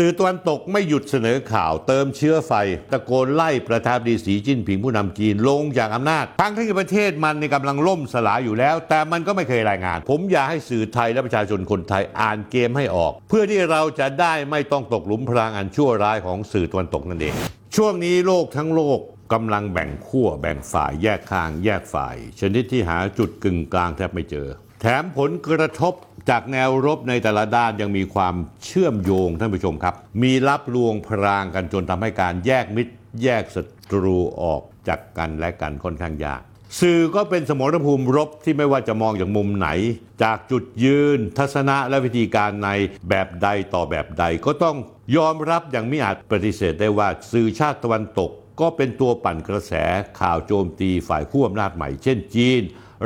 สื่อตะวันตกไม่หยุดเสนอข่าวเติมเชื้อไฟ ตะโกนไล่ประธานาธิบดีสีจิ้นผิงผู้นำจีนลงจากอำนาจ ทั้งที่ประเทศมันในกำลังล่มสลายอยู่แล้ว แต่มันก็ไม่เคยรายงาน ผมอยากให้สื่อไทยและประชาชนคนไทยอ่านเกมให้ออก เพื่อที่เราจะได้ไม่ต้องตกหลุมพรางอันชั่วร้ายของสื่อตะวันตกนั่นเอง ช่วงนี้โลกทั้งโลกกำลังแบ่งขั้วแบ่งฝ่ายแยกข้าง แยกฝ่าย ชนิดที่หาจุดกึ่งกลางแทบไม่เจอ แถมผลกระทบ จากแนวรบในแต่ละด้านยังมีความเชื่อมโยงท่านผู้ชมครับ มีรับลวงพรางกันจนทำให้การแยกมิตร แยกศัตรูออกจากกันและกันค่อนข้างยากสื่อก็เป็นสมรภูมิรบที่ไม่ว่าจะมองจากมุมไหน จากจุดยืน ทัศนะและวิธีการในแบบใดต่อแบบใดก็ต้องยอมรับอย่างไม่อาจปฏิเสธได้ว่าสื่อชาติตะวันตก ก็เป็นตัวปั่นกระแสข่าวโจมตีฝ่ายขั้วอำนาจใหม่เช่นจีน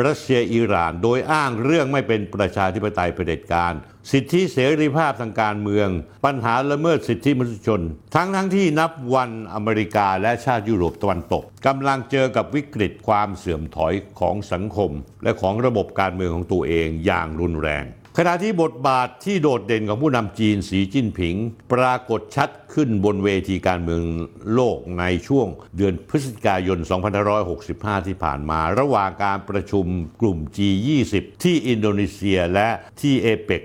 รัสเซียอิหร่าน โดยอ้างเรื่องไม่เป็นประชาธิปไตยเผด็จการ สิทธิเสรีภาพทางการเมือง ปัญหาละเมิดสิทธิมนุษยชน ทั้งทั้งที่นับวันอเมริกาและชาติยุโรปตะวันตกกำลังเจอกับวิกฤตความเสื่อมถอยของสังคม และของระบบการเมืองของตัวเองอย่างรุนแรง ขณะที่บทบาทที่โดดเด่นของผู้นำจีนสีจิ้นผิง ปรากฏชัดขึ้นบนเวทีการเมืองโลกในช่วงเดือนพฤศจิกายน 2565 ที่ผ่านมา ระหว่างการประชุมกลุ่ม G20 ที่อินโดนีเซียและที่เอเปก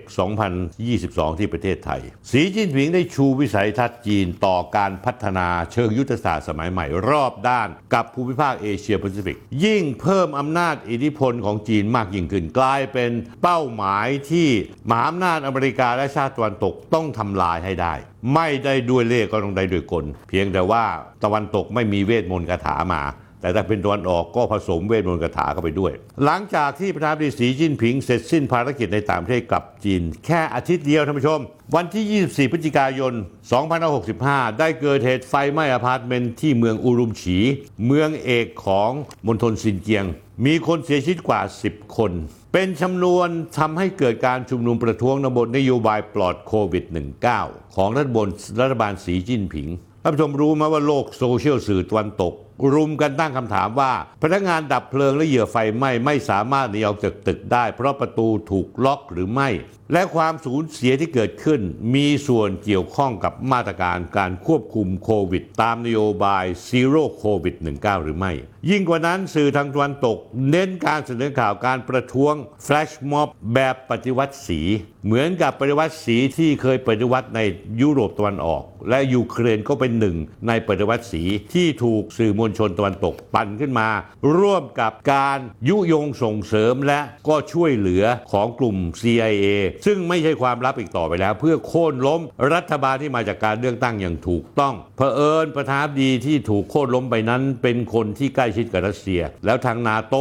2022 ที่ประเทศไทย สีจิ้นผิงได้ชูวิสัยทัศน์จีนต่อการพัฒนาเชิงยุทธศาสตร์สมัยใหม่รอบด้านกับภูมิภาคเอเชียแปซิฟิก ยิ่งเพิ่มอำนาจอิทธิพลของจีนมากยิ่งขึ้นกลายเป็นเป้าหมายที่มหาอำนาจอเมริกาและชาติตะวันตกต้องทำลายให้ได้ ไม่ได้ด้วยเล่ก็ต้องได้ด้วยกล เพียงแต่ว่าตะวันตกไม่มีเวทมนต์คาถามา แต่ถ้าเป็นตะวันออกก็ผสมเวทมนต์คาถาเข้าไปด้วย หลังจากที่ประธานาธิบดีสีจิ้นผิงเสร็จสิ้นภารกิจในต่างประเทศกลับจีน แค่อาทิตย์เดียวท่านผู้ชม วันที่ 24 พฤศจิกายน 2565 ได้เกิดเหตุไฟไหม้อพาร์ตเมนต์ที่เมืองอูรุมฉี เมืองเอกของมณฑลซินเจียง มีคนเสียชีวิตกว่า 10 คน เป็นจำนวนทำให้เกิดการชุมนุมประท้วงบนนโยบายปลอดโควิด -19 ของรัฐบาลรัฐบาลสีจิ้นผิงท่านผู้ชมรู้ไหมว่าโลกโซเชียลสื่อตะวันตก รุมกันตั้งคำถามว่า พนักงานดับเพลิงและเหยื่อไฟไหม้ไม่สามารถหนีออกจากตึกได้ เพราะประตูถูกล็อกหรือไม่ และความสูญเสียที่เกิดขึ้น มีส่วนเกี่ยวข้องกับมาตรการการควบคุมโควิด ตามนโยบาย zero โควิด -19 หรือไม่ ยิ่งกว่านั้นสื่อทางตะวันตก เน้นการเสนอข่าวการประท้วงแฟลชม็อบแบบปฏิวัติสี เหมือนกับปฏิวัติสีที่เคยปฏิวัติในยุโรปตะวันออก และยูเครนก็เป็นหนึ่งในปฏิวัติสีที่ถูกสื่อมวลชนตะวันตกปั่นขึ้นมา ร่วมกับการยุยงส่งเสริมและก็ช่วยเหลือของกลุ่ม CIA ซึ่งไม่ใช่ความลับอีกต่อไปแล้ว เพื่อโค่นล้มรัฐบาลที่มาจากการเลือกตั้งอย่างถูกต้องเผอิญประธานดีที่ถูกโค่นล้มไปนั้น เป็นคนที่ใกล้ชิดกับรัสเซีย แล้วทางนาโต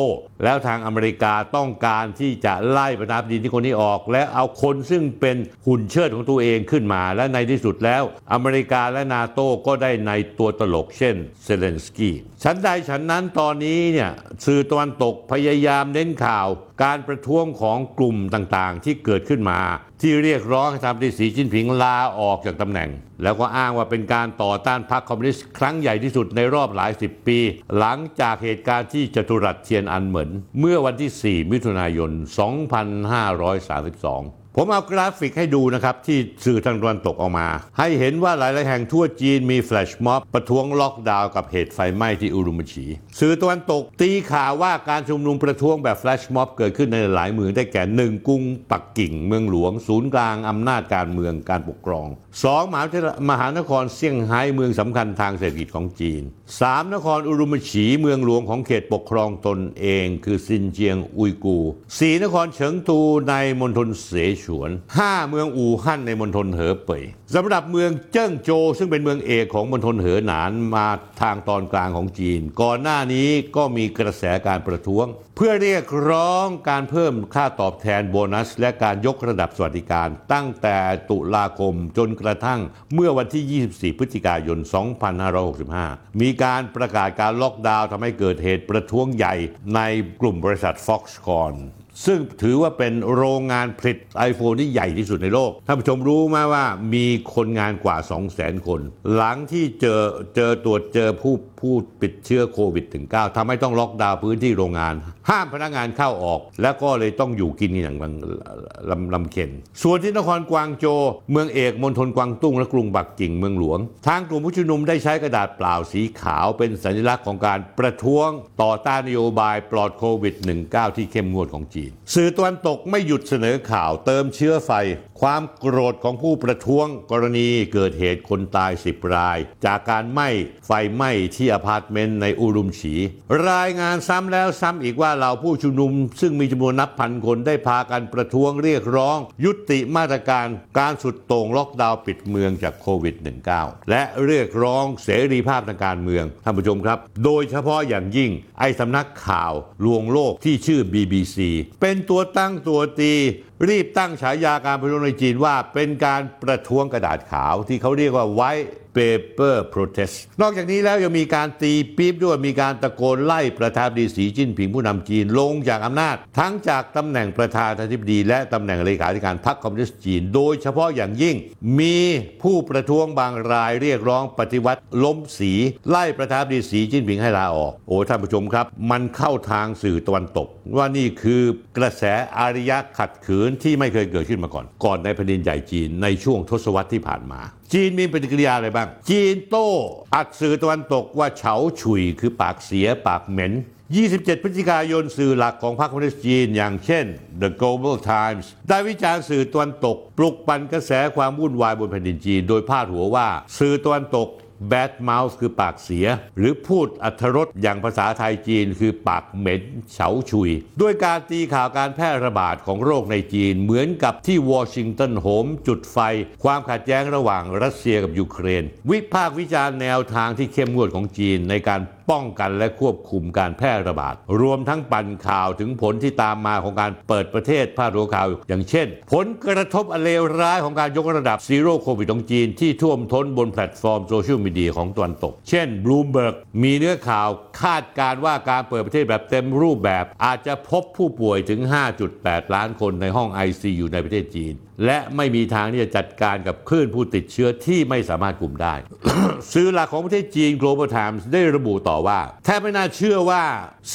แล้วทางอเมริกาต้องการที่จะไล่ประธานาธิบดีที่คนนี้ออก และเอาคนซึ่งเป็นหุ่นเชิดของตัวเองขึ้นมา และในที่สุดแล้ว อเมริกาและนาโต้ก็ได้ในตัวตลกเช่นเซเลนสกี้ฉันใดฉันนั้นตอนนี้เนี่ยสื่อตะวันตกพยายามเน้นข่าว การประท้วงของกลุ่มต่างๆ ที่เกิดขึ้นมา ที่เรียกร้องให้ทำดีสีจิ้นผิงลาออกจากตำแหน่ง แล้วก็อ้างว่าเป็นการต่อต้านพรรคคอมมิวนิสต์ครั้งใหญ่ที่สุดในรอบหลายสิบปี หลังจากเหตุการณ์ที่จตุรัสเทียนอันเหมินเมื่อวันที่ 4 มิถุนายน 2532 ผมเอากราฟิกให้ดูนะครับ ที่สื่อทางตะวันตกออกมา ให้เห็นว่าหลายๆแห่งทั่วจีนมีแฟลชม็อบ ประท้วงล็อกดาวน์กับเหตุไฟไหม้ที่อุรุมฉีสื่อตะวันตกตีข่าวว่าการชุมนุมประท้วงแบบแฟลชม็อบเกิดขึ้นในหลายเมืองได้แก่หนึ่งกรุงปักกิ่ง เมืองหลวง ศูนย์กลางอำนาจการเมืองการปกครองสองมหาวิทยาลัยมหานครเซี่ยงไฮ้เมืองสำคัญทางเศรษฐกิจของจีนสามนครอุรุมฉีเมืองหลวงของเขตปกครองตนเอง คือซินเจียงอุยกูสี่นครเฉิงตูในมณฑลเสฉวนห้าเมืองอู่ฮั่นในมณฑลเหอเป่ยสำหรับเมืองเจิ้งโจวซึ่งเป็นเมืองเอกของมณฑลเหอหนานมาทางตอนกลางของจีน ก่อนหน้านี้ก็มีกระแสการประท้วง เพื่อเรียกร้องการเพิ่มค่าตอบแทนโบนัส และการยกระดับสวัสดิการ ตั้งแต่ตุลาคมจนกระทั่งเมื่อวันที่ 24 พฤศจิกายน 2565 มีการประกาศการล็อกดาวน์ทำให้เกิดเหตุประท้วงใหญ่ในกลุ่มบริษัท Foxconn ซึ่งถือว่าเป็นโรงงานผลิต iPhone ที่ใหญ่ที่สุดในโลก ท่านผู้ชมรู้ไหมว่ามีคนงานกว่า 200,000 คน หลังที่เจอเจอตรวจเจอผู้ผู้ติดเชื้อโควิด -19 ทำให้ต้องล็อกดาวน์พื้นที่โรงงาน ห้ามพนักงานเข้าออก แล้วก็เลยต้องอยู่กินอย่างลำลำเข็น ส่วนที่นครกวางโจ เมืองเอกมณฑลกวางตุ้งและกรุงปักกิ่งเมืองหลวง ทางกลุ่มผู้ชุมนุมได้ใช้กระดาษเปล่าสีขาวเป็นสัญลักษณ์ของการประท้วงต่อต้านนโยบายปลอดโควิด -19 ที่เข้มงวดของจีน สื่อตะวันตกไม่หยุดเสนอข่าวเติมเชื้อไฟความโกรธของผู้ประท้วงกรณีเกิดเหตุคนตาย 10 ราย จากการไหม้ไฟไหม้ที่อพาร์ตเมนต์ในอุรุมฉี รายงานซ้ำแล้วซ้ำอีกว่าเหล่าผู้ชุมนุม ซึ่งมีจำนวนนับพันคนได้พากันประท้วงเรียกร้อง ยุติมาตรการการสุดโต่งล็อกดาวน์ปิดเมืองจากโควิด -19 และเรียกร้องเสรีภาพทางการเมืองท่านผู้ชมครับ โดยเฉพาะอย่างยิ่งไอ้สำนักข่าวลวงโลกที่ชื่อ BBC เป็นตัวตั้งตัวตี รีบตั้งฉายาการประท้วงในจีนว่าเป็นการประท้วงกระดาษขาวที่เขาเรียกว่าไว้ paper protest นอกจากนี้แล้วยังมีการตีปี๊บด้วยมีการตะโกนไล่ประธานดีสีจิ้นผิงผู้นำจีนลงจากอำนาจ ทั้งจากตำแหน่งประธานาธิบดี และตำแหน่งเลขาธิการพรรคคอมมิวนิสต์จีน โดยเฉพาะอย่างยิ่ง มีผู้ประท้วงบางรายเรียกร้องปฏิวัติล้มสี ไล่ประธานดีสีจิ้นผิงให้ลาออก โอ้ท่านผู้ชมครับ มันเข้าทางสื่อตะวันตก ว่านี่คือกระแสอารยะขัดขืนที่ไม่เคยเกิดขึ้นมาก่อน ก่อนในแผ่นดินใหญ่จีนในช่วงทศวรรษที่ผ่านมาจีนมีปฏิกิริยาอะไรบ้าง จีนโต้อัดสื่อตะวันตกว่าเฉาฉุยคือปากเสียปากเหม็น 27 พฤศจิกายนสื่อหลักของพรรคคอมมิวนิสต์จีน อย่างเช่น The Global Times ได้วิจารณ์สื่อตะวันตก ปลุกปั่นกระแสความวุ่นวายบนแผ่นดินจีน โดยพาดหัวว่า สื่อตะวันตก bad mouth คือปากเสีย หรือพูดอัธรสอย่างภาษาไทยจีนคือปากเหม็นเฉาชุย ด้วยการตีข่าวการแพร่ระบาดของโรคในจีน เหมือนกับที่วอชิงตันโหมจุดไฟ ความขัดแย้งระหว่างรัสเซียกับยูเครน วิพากษ์วิจารณ์แนวทางที่เข้มงวดของจีนในการ ป้องกันและควบคุมการแพร่ระบาด รวมทั้งปั่นข่าวถึงผลที่ตามมาของการเปิดประเทศพาดหัวข่าว อย่างเช่น ผลกระทบอันเลวร้ายของการยกระดับ zero โควิดของจีนที่ท่วมท้นบนแพลตฟอร์มโซเชียลมีเดียของตะวันตก เช่นบลูมเบิร์กมีเนื้อข่าว คาดการณ์ว่าการเปิดประเทศแบบเต็มรูปแบบ อาจจะพบผู้ป่วยถึง 5.8 ล้านคนในห้อง ICU ในประเทศจีน และไม่มีทางที่จะจัดการกับคลื่นผู้ติดเชื้อที่ไม่สามารถกลุ่มได้ สื่อหลักของประเทศจีน Global Times ได้ระบุต่อว่า แทบไม่น่าเชื่อว่า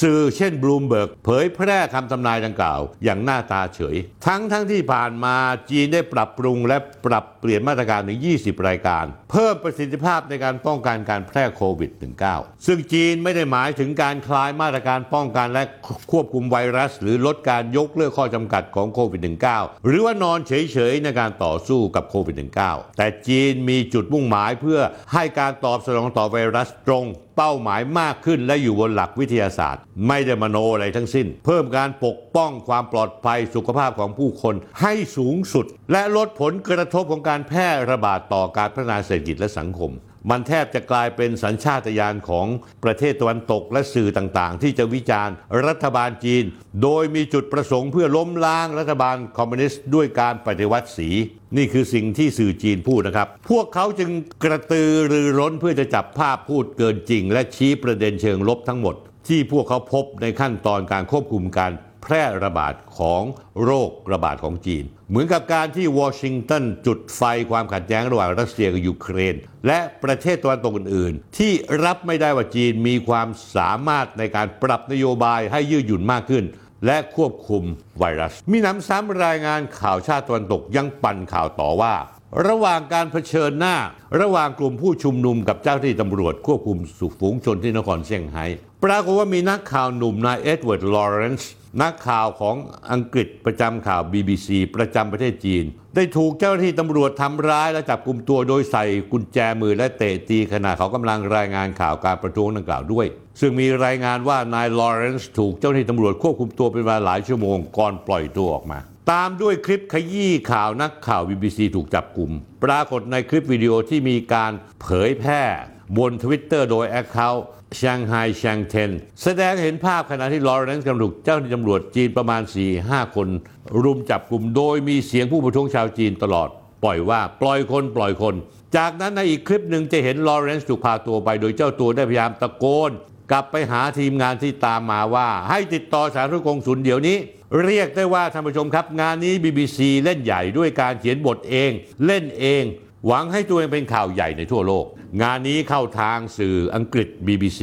สื่อเช่นบลูมเบิร์กเผยแพร่คำทำนายดังกล่าว อย่างหน้าตาเฉย ทั้งทั้งที่ผ่านมาจีนได้ปรับปรุงและปรับเปลี่ยนมาตรการถึง 20 รายการ เพิ่มประสิทธิภาพในการป้องกันการแพร่โควิด -19 ซึ่งจีนไม่ได้หมายถึงการคลายมาตรการป้องกันและควบคุมไวรัส หรือลดการยกเลิกข้อจำกัดของโควิด -19 หรือว่านอนเฉยๆในการต่อสู้กับโควิด -19 แต่จีนมีจุดมุ่งหมายเพื่อให้การตอบสนองต่อไวรัสตรงเป้าหมายมากขึ้นและอยู่บนหลักวิทยาศาสตร์ ไม่ได้มโนอะไรทั้งสิ้น เพิ่มการปกป้องความปลอดภัยสุขภาพของผู้คนให้สูงสุด และลดผลกระทบของการแพร่ระบาดต่อการพัฒนาเศรษฐกิจและสังคม มันแทบจะกลายเป็นสัญชาตญาณของประเทศตะวันตกและสื่อต่างๆ ที่จะวิจารณ์รัฐบาลจีน โดยมีจุดประสงค์เพื่อล้มล้างรัฐบาลคอมมิวนิสต์ด้วยการปฏิวัติสี นี่คือสิ่งที่สื่อจีนพูดนะครับ พวกเขาจึงกระตือรือร้นเพื่อจะจับภาพพูดเกินจริง และชี้ประเด็นเชิงลบทั้งหมด ที่พวกเขาพบในขั้นตอนการควบคุมการ แพร่ระบาดของโรคระบาดของจีน เหมือนกับการที่วอชิงตันจุดไฟความขัดแย้งระหว่างรัสเซียกับยูเครน และประเทศตะวันตกอื่น ๆ ที่รับไม่ได้ว่าจีนมีความสามารถในการปรับนโยบายให้ยืดหยุ่นมากขึ้น และควบคุมไวรัส มิหนำซ้ำรายงานข่าวชาติตะวันตกยังปั่นข่าวต่อว่าระหว่างการเผชิญหน้า ระหว่างกลุ่มผู้ชุมนุมกับเจ้าหน้าที่ตำรวจควบคุมสุฝูงชนที่นครเซี่ยงไฮ้ปรากฏว่ามีนักข่าวหนุ่มนายเอ็ดเวิร์ด ลอเรนซ์ นักข่าวของอังกฤษประจำข่าว BBC ประจำประเทศจีน ได้ถูกเจ้าหน้าที่ตำรวจทำร้ายและจับกลุ่มตัวโดยใส่กุญแจมือและเตะตีขณะเขากำลังรายงานข่าวการประท้วงดังกล่าวด้วย ซึ่งมีรายงานว่านายลอเรนซ์ถูกเจ้าหน้าที่ตำรวจควบคุมตัวเป็นเวลาหลายชั่วโมงก่อนปล่อยตัวออกมา ตามด้วยคลิปขยี้ข่าวนักข่าว BBC ถูกจับกลุ่ม ปรากฏในคลิปวิดีโอที่มีการเผยแพร่บนทวิตเตอร์โดย account ชางไฮชางเทน แสดงเห็นภาพขณะที่ลอเรนซ์กำลังถูกเจ้าหน้าที่ตำรวจจีนประมาณ 4-5 คน รุมจับกลุ่มโดยมีเสียงผู้ประท้วงชาวจีนตลอด ปล่อยว่าปล่อยคนปล่อยคน จากนั้นในอีกคลิปหนึ่งจะเห็นลอเรนซ์ถูกพาตัวไป โดยเจ้าตัวได้พยายามตะโกน กลับไปหาทีมงานที่ตามมาว่า ให้ติดต่อสารทูตกงสุลเดี๋ยวนี้ เรียกได้ว่าท่านผู้ชมครับ งานนี้ BBC เล่นใหญ่ด้วยการเขียนบทเอง เล่นเอง หวังให้ตัวเองเป็นข่าวใหญ่ในทั่วโลก งานนี้เข้าทางสื่ออังกฤษ BBC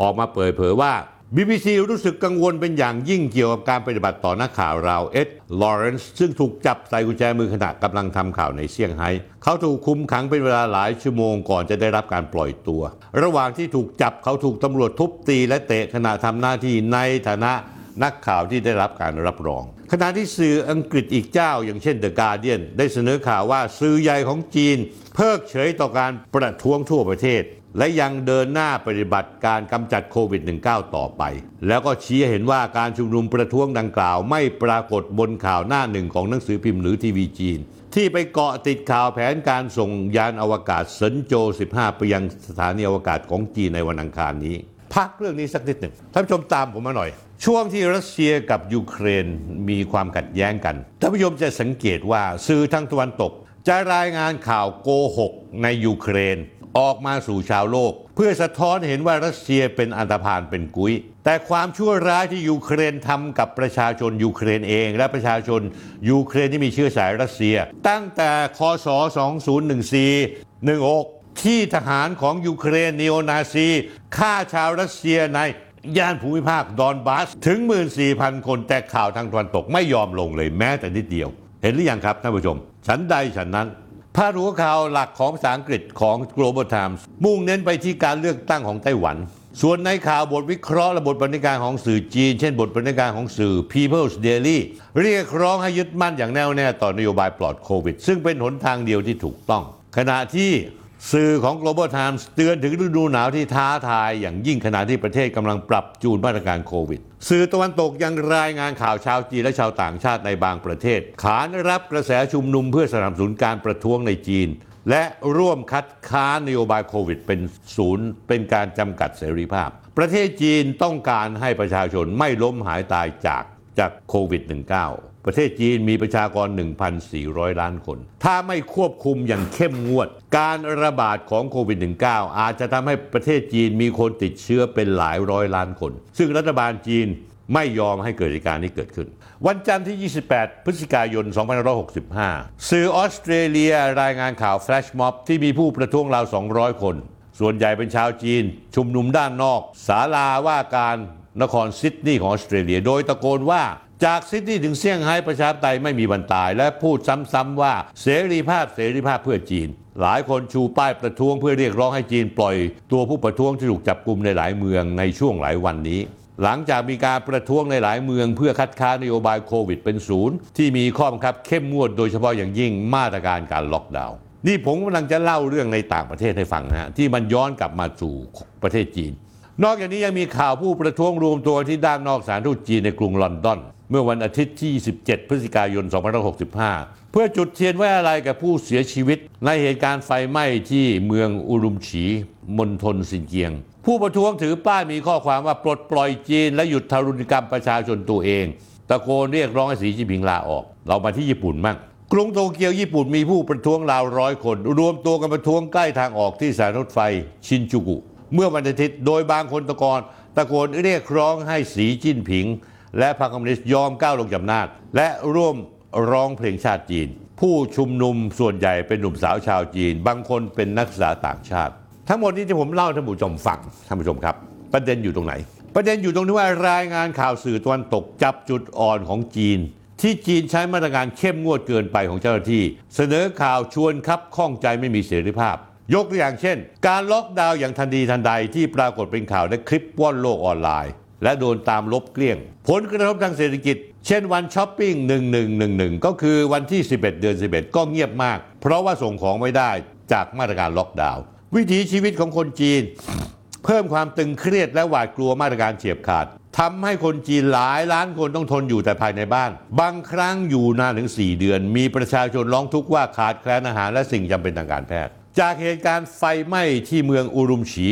ออกมาเปิดเผยว่า BBC รู้สึกกังวลเป็นอย่างยิ่งเกี่ยวกับการปฏิบัติต่อนักข่าวเราเอ็ด ลอเรนซ์ ซึ่งถูกจับใส่กุญแจมือขณะกำลังทำข่าวในเซี่ยงไฮ้ เขาถูกคุมขังเป็นเวลาหลายชั่วโมงก่อนจะได้รับการปล่อยตัว ระหว่างที่ถูกจับเขาถูกตำรวจทุบตีและเตะขณะทำหน้าที่ในฐานะ นักข่าวที่ได้รับการรับรอง ขณะที่สื่ออังกฤษอีกเจ้า อย่างเช่น The Guardian ได้เสนอข่าวว่าสื่อใหญ่ของจีน เพิกเฉยต่อการประท้วงทั่วประเทศ และยังเดินหน้าปฏิบัติการกำจัดโควิด -19 ต่อไป แล้วก็ชี้เห็นว่าการชุมนุมประท้วงดังกล่าว ไม่ปรากฏบนข่าวหน้าหนึ่งของหนังสือพิมพ์หรือทีวีจีน ที่ไปเกาะติดข่าวแผนการส่งยานอวกาศเซินโจ 15 ไปยังสถานีอวกาศของจีนในวันอังคารนี้ พักเรื่องนี้สักนิดหนึ่งท่านผู้ชมตามผมมาหน่อย ช่วงที่รัสเซียกับยูเครนมีความขัดแย้งกันท่านผู้ชมจะสังเกตว่าสื่อทางตะวันตก จะรายงานข่าวโกหกในยูเครน ออกมาสู่ชาวโลก เพื่อสะท้อนเห็นว่ารัสเซียเป็นอันธพาลเป็นกุ๊ย แต่ความชั่วร้ายที่ยูเครนทำกับประชาชนยูเครนเอง และประชาชนยูเครนที่มีเชื้อสายรัสเซีย ตั้งแต่คศ 2014 16 ที่ทหารของยูเครนนีโอนาซีฆ่าชาวรัสเซียใน ย่านภูมิภาคดอนบาสถึง 14,000 คนแต่ข่าวทางตะวันตกไม่ยอมลงเลยแม้แต่นิดเดียว เห็นหรือยังครับท่านผู้ชม ฉันใดฉันนั้นพาดหัวข่าวหลักของภาษาอังกฤษของ Global Times มุ่งเน้นไปที่การเลือกตั้งของไต้หวัน ส่วนในข่าวบทวิเคราะห์และบทบรรณาการของสื่อจีน เช่นบทบรรณาการของสื่อ People's Daily เรียกร้องให้ยึดมั่นอย่างแน่วแน่ต่อนโยบายปลอดโควิด ซึ่งเป็นหนทางเดียวที่ถูกต้อง ขณะที่ สื่อของ Global Times เตือนถึงฤดูหนาวที่ท้าทาย อย่างยิ่งขณะที่ประเทศกำลังปรับจูนมาตรการโควิด สื่อตะวันตกยังรายงานข่าวชาวจีนและชาวต่างชาติในบางประเทศ ขานรับกระแสชุมนุมเพื่อสนับสนุนการประท้วงในจีน และร่วมคัดค้านนโยบายโควิด เป็นศูนย์ เป็นการจำกัดเสรีภาพ ประเทศจีนต้องการให้ประชาชนไม่ล้มหายตายจากจากโควิด -19 ประเทศจีนมีประชากร 1,400 ล้านคน ถ้าไม่ควบคุมอย่างเข้มงวด การระบาดของโควิด -19 อาจจะทำให้ประเทศจีนมีคนติดเชื้อเป็นหลายร้อยล้านคน ซึ่งรัฐบาลจีนไม่ยอมให้เกิดเหตุการณ์นี้เกิดขึ้น วันจันทร์ที่ 28 พฤศจิกายน 2565 สื่อออสเตรเลียรายงานข่าวแฟลชม็อบที่มีผู้ประท้วงราว 200 คน ส่วนใหญ่เป็นชาวจีน ชุมนุมด้านนอกศาลาว่าการนครซิดนีย์ของออสเตรเลีย โดยตะโกนว่า จากซิดนีย์ถึงเซี่ยงไฮ้ประชาธิปไตยไม่มีวันตาย และพูดซ้ำๆว่าเสรีภาพเสรีภาพเพื่อจีน หลายคนชูป้ายประท้วงเพื่อเรียกร้องให้จีนปล่อย ตัวผู้ประท้วงที่ถูกจับกลุ่มในหลายเมืองในช่วงหลายวันนี้ หลังจากมีการประท้วงในหลายเมือง เพื่อคัดค้านนโยบายโควิดเป็นศูนย์ที่มีข้อบังคับเข้มงวดโดยเฉพาะอย่างยิ่งมาตรการการล็อกดาวน์นี่ผมกำลังจะเล่าเรื่องในต่างประเทศให้ฟังนะฮะที่มันย้อนกลับมาสู่ประเทศจีน นอกจากนี้ยังมีข่าวผู้ประท้วงรวมตัวที่ด้านนอกสถารทูตจีนในกรุงลอนดอน เมื่อวันอาทิตย์ที่ 27 พฤศจิกายน 2565 เพื่อจุดเทียนไว้อะไรกับผู้เสียชีวิต ในเหตุการณ์ไฟไหม้ที่เมืองอุรุมฉีมณฑลซินเกียง ผู้ประท้วงถือป้ายมีข้อความว่าปลดปล่อยจีนและหยุดทารุณกรรมประชาชนตัวเอง ตะโกนเรียกร้องให้สีจิ้นผิงลาออก เรามาที่ญี่ปุ่นมั่งกรุงโตเกียวญี่ปุ่นมีผู้ประท้วงราวร้อยคน รวมตัวกันประท้วงใกล้ทางออกที่สถานรถไฟชินจูกุ เมื่อวันอาทิตย์โดยบางคนตะโกนตะโกนเรียกร้องให้สีจิ้นผิง และพรรคคอมมิวนิสต์ยอมก้าวลงจากอำนาจ และร่วมร้องเพลงชาติจีน ผู้ชุมนุมส่วนใหญ่เป็นหนุ่มสาวชาวจีน บางคนเป็นนักศึกษาต่างชาติ ทั้งหมดนี้ที่ผมเล่าท่านผู้ชมฟังท่านผู้ชมครับ ประเด็นอยู่ตรงไหน ประเด็นอยู่ตรงที่ว่ารายงานข่าวสื่อตะวันตกจับจุดอ่อนของจีน ที่จีนใช้มาตรการเข้มงวดเกินไปของเจ้าหน้าที่ เสนอข่าวชวนคับข้องใจไม่มีเสรีภาพยกตัวอย่างเช่น การล็อกดาวน์อย่างทันทีทันใดที่ปรากฏเป็นข่าวในคลิปว่อนโลกออนไลน์ และโดนตามลบเกลี้ยง ผลกระทบทางเศรษฐกิจ เช่นวันช้อปปิ้ง 1111 ก็คือวันที่ 11 เดือน 11 ก็เงียบมาก เพราะว่าส่งของไม่ได้จากมาตรการล็อกดาวน์วิถีชีวิตของคนจีน เพิ่มความตึงเครียดและหวาดกลัวมาตรการเฉียบขาดทำให้คนจีนหลายล้านคนต้องทนอยู่แต่ภายในบ้าน บางครั้งอยู่นานถึง 4 เดือน มีประชาชนร้องทุกข์ว่าขาดแคลนอาหารและสิ่งจำเป็นทางการแพทย์ จากเหตุการณ์ไฟไหม้ที่เมืองอุรุมฉี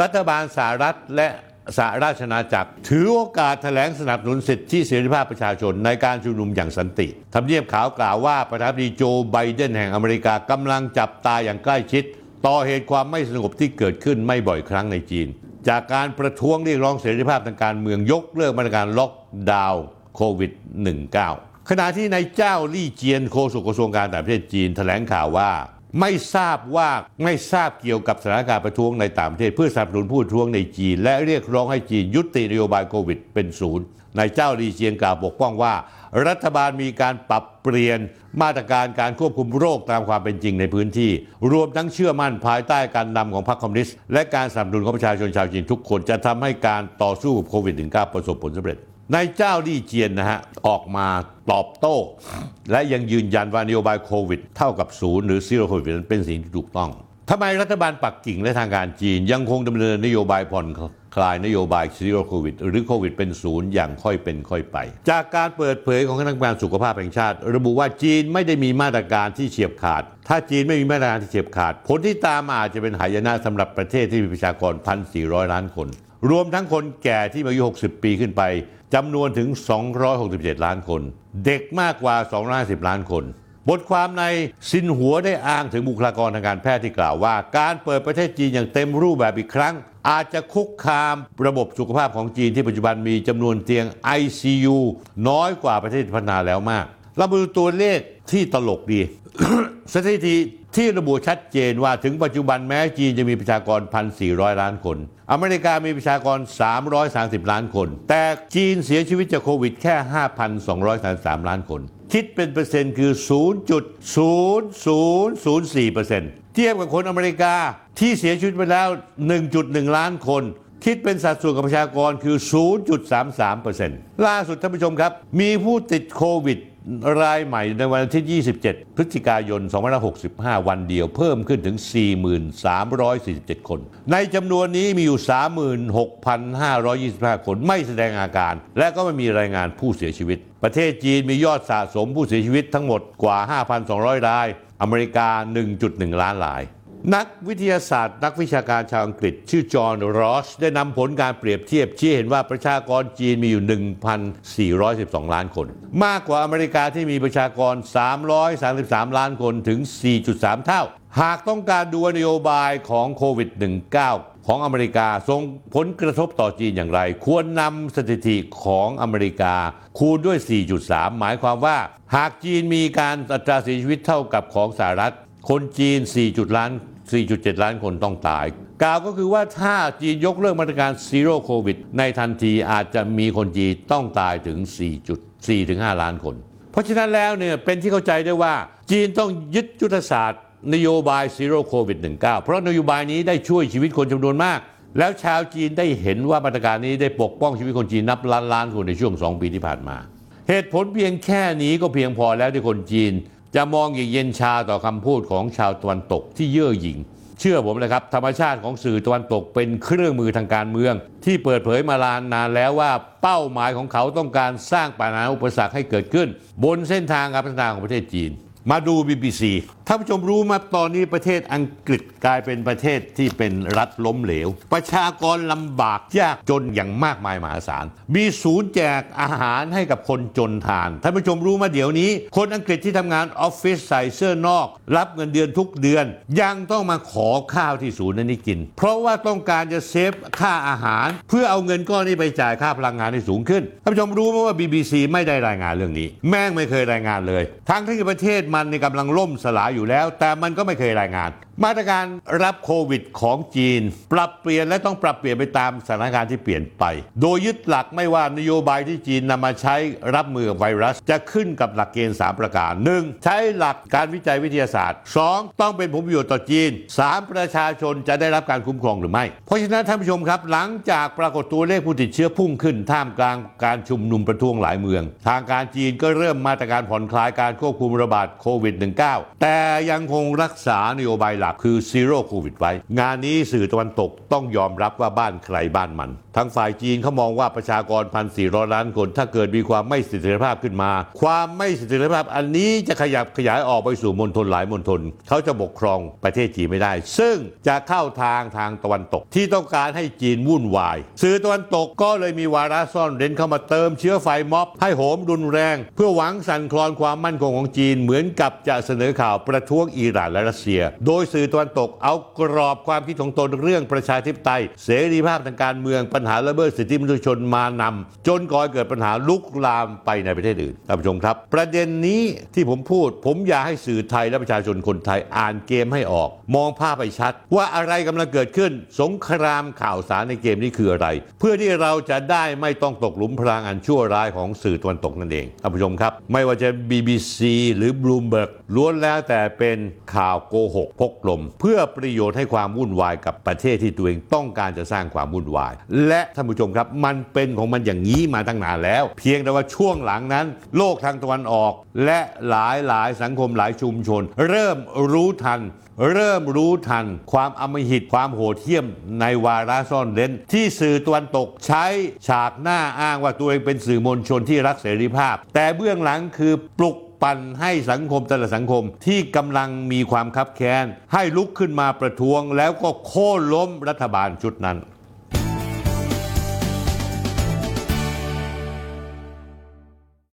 รัฐบาลสหรัฐและ สหราชอาณาจักร ถือโอกาสแถลงสนับสนุนสิทธิเสรีภาพประชาชนในการชุมนุมอย่างสันติทำเนียบขาวกล่าวว่าประธานาธิบดีโจไบเดนแห่งอเมริกากำลังจับตาอย่างใกล้ชิด ต่อเหตุความไม่สงบที่เกิดขึ้นไม่บ่อยครั้งในจีน จากการประท้วงเรียกร้องเสรีภาพทางการเมืองยกเลิกมาตรการล็อกดาวน์โควิด -19 ขณะที่นายเจ้าลี่เจียนโฆษกกระทรวงการต่างประเทศจีนแถลงข่าวว่า ไม่ทราบว่าไม่ทราบเกี่ยวกับสถานการณ์ประท้วงในต่างประเทศ เพื่อสนับสนุนผู้ประท้วงในจีน และเรียกร้องให้จีนยุตินโยบายโควิดเป็นศูนย์นายเจ้าลีเจียงกล่าวปกป้องว่า รัฐบาลมีการปรับเปลี่ยนมาตรการการควบคุมโรคตามความเป็นจริงในพื้นที่ รวมทั้งเชื่อมั่นภายใต้การนำของพรรคคอมมิวนิสต์และการสนับสนุนของประชาชนชาวจีนทุกคนจะทำให้การต่อสู้กับโควิด -19 ประสบผลสำเร็จ นายเจ้าลี่เจียนนะฮะออกมาตอบโต้ และยังยืนยันว่านโยบายโควิด เท่ากับศูนย์หรือซีโร่โควิดนั้นเป็นสิ่งที่ถูกต้องทำไมรัฐบาลปักกิ่งและทางการจีนยังคงดำเนินนโยบายผ่อนคลายนโยบายซีโร่โควิด หรือโควิดเป็นศูนย์อย่างค่อยเป็นค่อยไป จากการเปิดเผยของคณะกรรมการสุขภาพแห่งชาติ ระบุว่าจีนไม่ได้มีมาตรการที่เฉียบขาด ถ้าจีนไม่มีมาตรการที่เฉียบขาด ผลที่ตามมาอาจจะเป็นหายนะสำหรับประเทศที่มีประชากร 1,400 ล้านคน รวมทั้งคนแก่ที่มีอายุ 60 ปีขึ้นไปจำนวนถึง 267 ล้านคน เด็กมากกว่า 250 ล้านคน บทความในซินหัวได้อ้างถึงบุคลากรทางการแพทย์ที่กล่าวว่า การเปิดประเทศจีนอย่างเต็มรูปแบบอีกครั้ง อาจจะคุกคามระบบสุขภาพของจีนที่ปัจจุบันมีจำนวนเตียง ICU น้อยกว่าประเทศพัฒนาแล้วมาก เรามาดูตัวเลขที่ตลกดีสถิติ ที่ระบุชัดเจนว่าถึงปัจจุบันแม้จีนจะมีประชากร 1,400 ล้านคน อเมริกามีประชากร 330 ล้านคน แต่จีนเสียชีวิตจากโควิดแค่ 5,233 ล้านคน คิดเป็นเปอร์เซ็นต์คือ 0.0004%เปอร์เซ็นต์เทียบกับคนอเมริกาที่เสียชีวิตไปแล้ว 1.1 ล้านคนคิดเป็นสัดส่วนกับประชากรคือ 0.33%ล่าสุดท่านผู้ชมครับ มีผู้ติดโควิด รายใหม่ในวันทิตย์27 พฤศจิกายน 2565 วันเดียวเพิ่มขึ้นถึง 4,347 คน ในจำนวนนี้มีอยู่ 36,525 คน ไม่แสดงอาการ และก็ไม่มีรายงานผู้เสียชีวิต ประเทศจีนมียอดสะสมผู้เสียชีวิตทั้งหมดกว่า 5,200 ราย อเมริกา 1.1 ล้านราย นักวิทยาศาสตร์ นักวิชาการชาวอังกฤษ ชื่อจอห์นรอสได้นำผลการเปรียบเทียบชี้เห็นว่าประชากรจีนมีอยู่ 1,412 ล้านคน มากกว่าอเมริกาที่มีประชากร 333 ล้านคนถึง 4.3 เท่า หากต้องการดูนโยบายของโควิด -19 ของอเมริกาส่งผลกระทบต่อจีนอย่างไร ควรนำสถิติของอเมริกา คูณด้วย 4.3 หมายความว่า หากจีนมีการอัตราเสียชีวิตเท่ากับของสหรัฐ คนจีน 4 จุดล้าน 4.7 ล้านคนต้องตาย กล่าวก็คือว่าถ้าจีนยกเลิกมาตรการซีโร่โควิดในทันทีอาจจะมีคนจีนต้องตายถึง 4.4ถึง5ล้านคน เพราะฉะนั้นแล้วเนี่ยเป็นที่เข้าใจได้ว่าจีนต้องยึดยุทธศาสตร์ นโยบายซีโร่โควิด -19 เพราะนโยบายนี้ได้ช่วยชีวิตคนจำนวนมาก แล้วชาวจีนได้เห็นว่ามาตรการนี้ได้ปกป้องชีวิตคนจีนนับล้านล้านคนในช่วง 2 ปีที่ผ่านมา เหตุผลเพียงแค่นี้ก็เพียงพอแล้วที่คนจีน จะมองอย่างเย็นชาต่อคำพูดของชาวตะวันตกที่เย่อหยิ่งเชื่อผมเลยครับ ธรรมชาติของสื่อตะวันตกเป็นเครื่องมือทางการเมือง ที่เปิดเผยมาลานนานแล้วว่าเป้าหมายของเขาต้องการสร้างปัญหาอุปสรรคให้เกิดขึ้น บนเส้นทางการพัฒนาของประเทศจีน มาดู BBC ท่านผู้ชมรู้มาตอนนี้ประเทศอังกฤษกลายเป็นประเทศที่เป็นรัฐล้มเหลว ประชากรลำบากยากจนอย่างมากมายมหาศาล มีศูนย์แจกอาหารให้กับคนจนทาน ท่านผู้ชมรู้มาเดี๋ยวนี้ คนอังกฤษที่ทำงานออฟฟิศใส่เสื้อนอก รับเงินเดือนทุกเดือน ยังต้องมาขอข้าวที่ศูนย์นั้นกิน เพราะว่าต้องการจะเซฟค่าอาหาร เพื่อเอาเงินก้อนนี้ไปจ่ายค่าพลังงานให้สูงขึ้นท่านผู้ชมรู้ไหมว่า BBC ไม่ได้รายงานเรื่องนี้ แม่งไม่เคยรายงานเลย ทั้งที่ประเทศมันในกำลังล่มสลายอยู่แล้ว แต่มันก็ไม่เคยรายงาน มาตรการรับโควิดของจีน ปรับเปลี่ยนและต้องปรับเปลี่ยนไปตามสถานการณ์ที่เปลี่ยนไป โดยยึดหลักไม่ว่านโยบายที่จีนนำมาใช้รับมือกับไวรัส จะขึ้นกับหลักเกณฑ์ 3 ประการ 1. ใช้หลักการวิจัยวิทยาศาสตร์ 2. ต้องเป็นผลประโยชน์ต่อจีน 3. ประชาชนจะได้รับการคุ้มครองหรือไม่ เพราะฉะนั้นท่านผู้ชมครับ หลังจากปรากฏตัวเลขผู้ติดเชื้อพุ่งขึ้นท่ามกลางการชุมนุมประท้วงหลายเมือง ทางการจีนก็เริ่มมาตรการผ่อนคลายการควบคุมระบาดโควิด -19 แต่ยังคงรักษานโยบายหลักคือซีโร่โควิดไว้ งานนี้สื่อตะวันตกต้องยอมรับว่าบ้านใครบ้านมัน ทั้งฝ่ายจีนเขามองว่าประชากร 1,400 ล้านคน ถ้าเกิดมีความไม่เสถียรภาพขึ้นมา ความไม่เสถียรภาพอันนี้จะขยับขยายออกไปสู่มณฑลหลายมณฑลเขาจะปกครองประเทศจีนไม่ได้ ซึ่งจะเข้าทางทางตะวันตก ที่ต้องการให้จีนวุ่นวาย สื่อตะวันตกก็เลยมีวาระซ่อนเร้นเข้ามาเติมเชื้อไฟม็อบ ให้โหมรุนแรง เพื่อหวังสั่นคลอนความมั่นคงของจีนเหมือนกับจะเสนอข่าวประท้วงอิหร่านและรัสเซีย โดยสื่อตะวันตกเอากรอบความคิดของตนเรื่องประชาธิปไตย เสรีภาพทางการเมืองปัญหาละเมิดสิทธิมนุษยชนมานำจนก่อให้เกิดปัญหาลุกลามไปในประเทศอื่นท่านผู้ชมครับ ประเด็นนี้ที่ผมพูด ผมอยากให้สื่อไทยและประชาชนคนไทยอ่านเกมให้ออก มองภาพไปชัด ว่าอะไรกำลังเกิดขึ้น สงครามข่าวสารในเกมนี้คืออะไร เพื่อที่เราจะได้ไม่ต้องตกหลุมพรางอันชั่วร้ายของสื่อตะวันตกนั่นเองท่านผู้ชมครับ ไม่ว่าจะ BBC หรือ Bloomberg ล้วนแล้วแต่เป็นข่าวโกหกพกลม เพื่อประโยชน์ให้ความวุ่นวายกับประเทศที่ตัวเองต้องการจะสร้างความวุ่นวายและท่านผู้ชมครับ มันเป็นของมันอย่างนี้มาตั้งนานแล้ว เพียงแต่ว่าช่วงหลังนั้น โลกทางตะวันออก และหลายหลายสังคมหลายชุมชน เริ่มรู้ทัน เริ่มรู้ทัน ความอำมหิตความโหดเหี้ยมในวาระซ่อนเร้นที่สื่อตะวันตกใช้ฉากหน้าอ้างว่าตัวเองเป็นสื่อมวลชนที่รักเสรีภาพ แต่เบื้องหลังคือปลุกปั่นให้สังคมแต่ละสังคมที่กำลังมีความคับแค้นให้ลุกขึ้นมาประท้วงแล้วก็โค่นล้มรัฐบาลชุดนั้น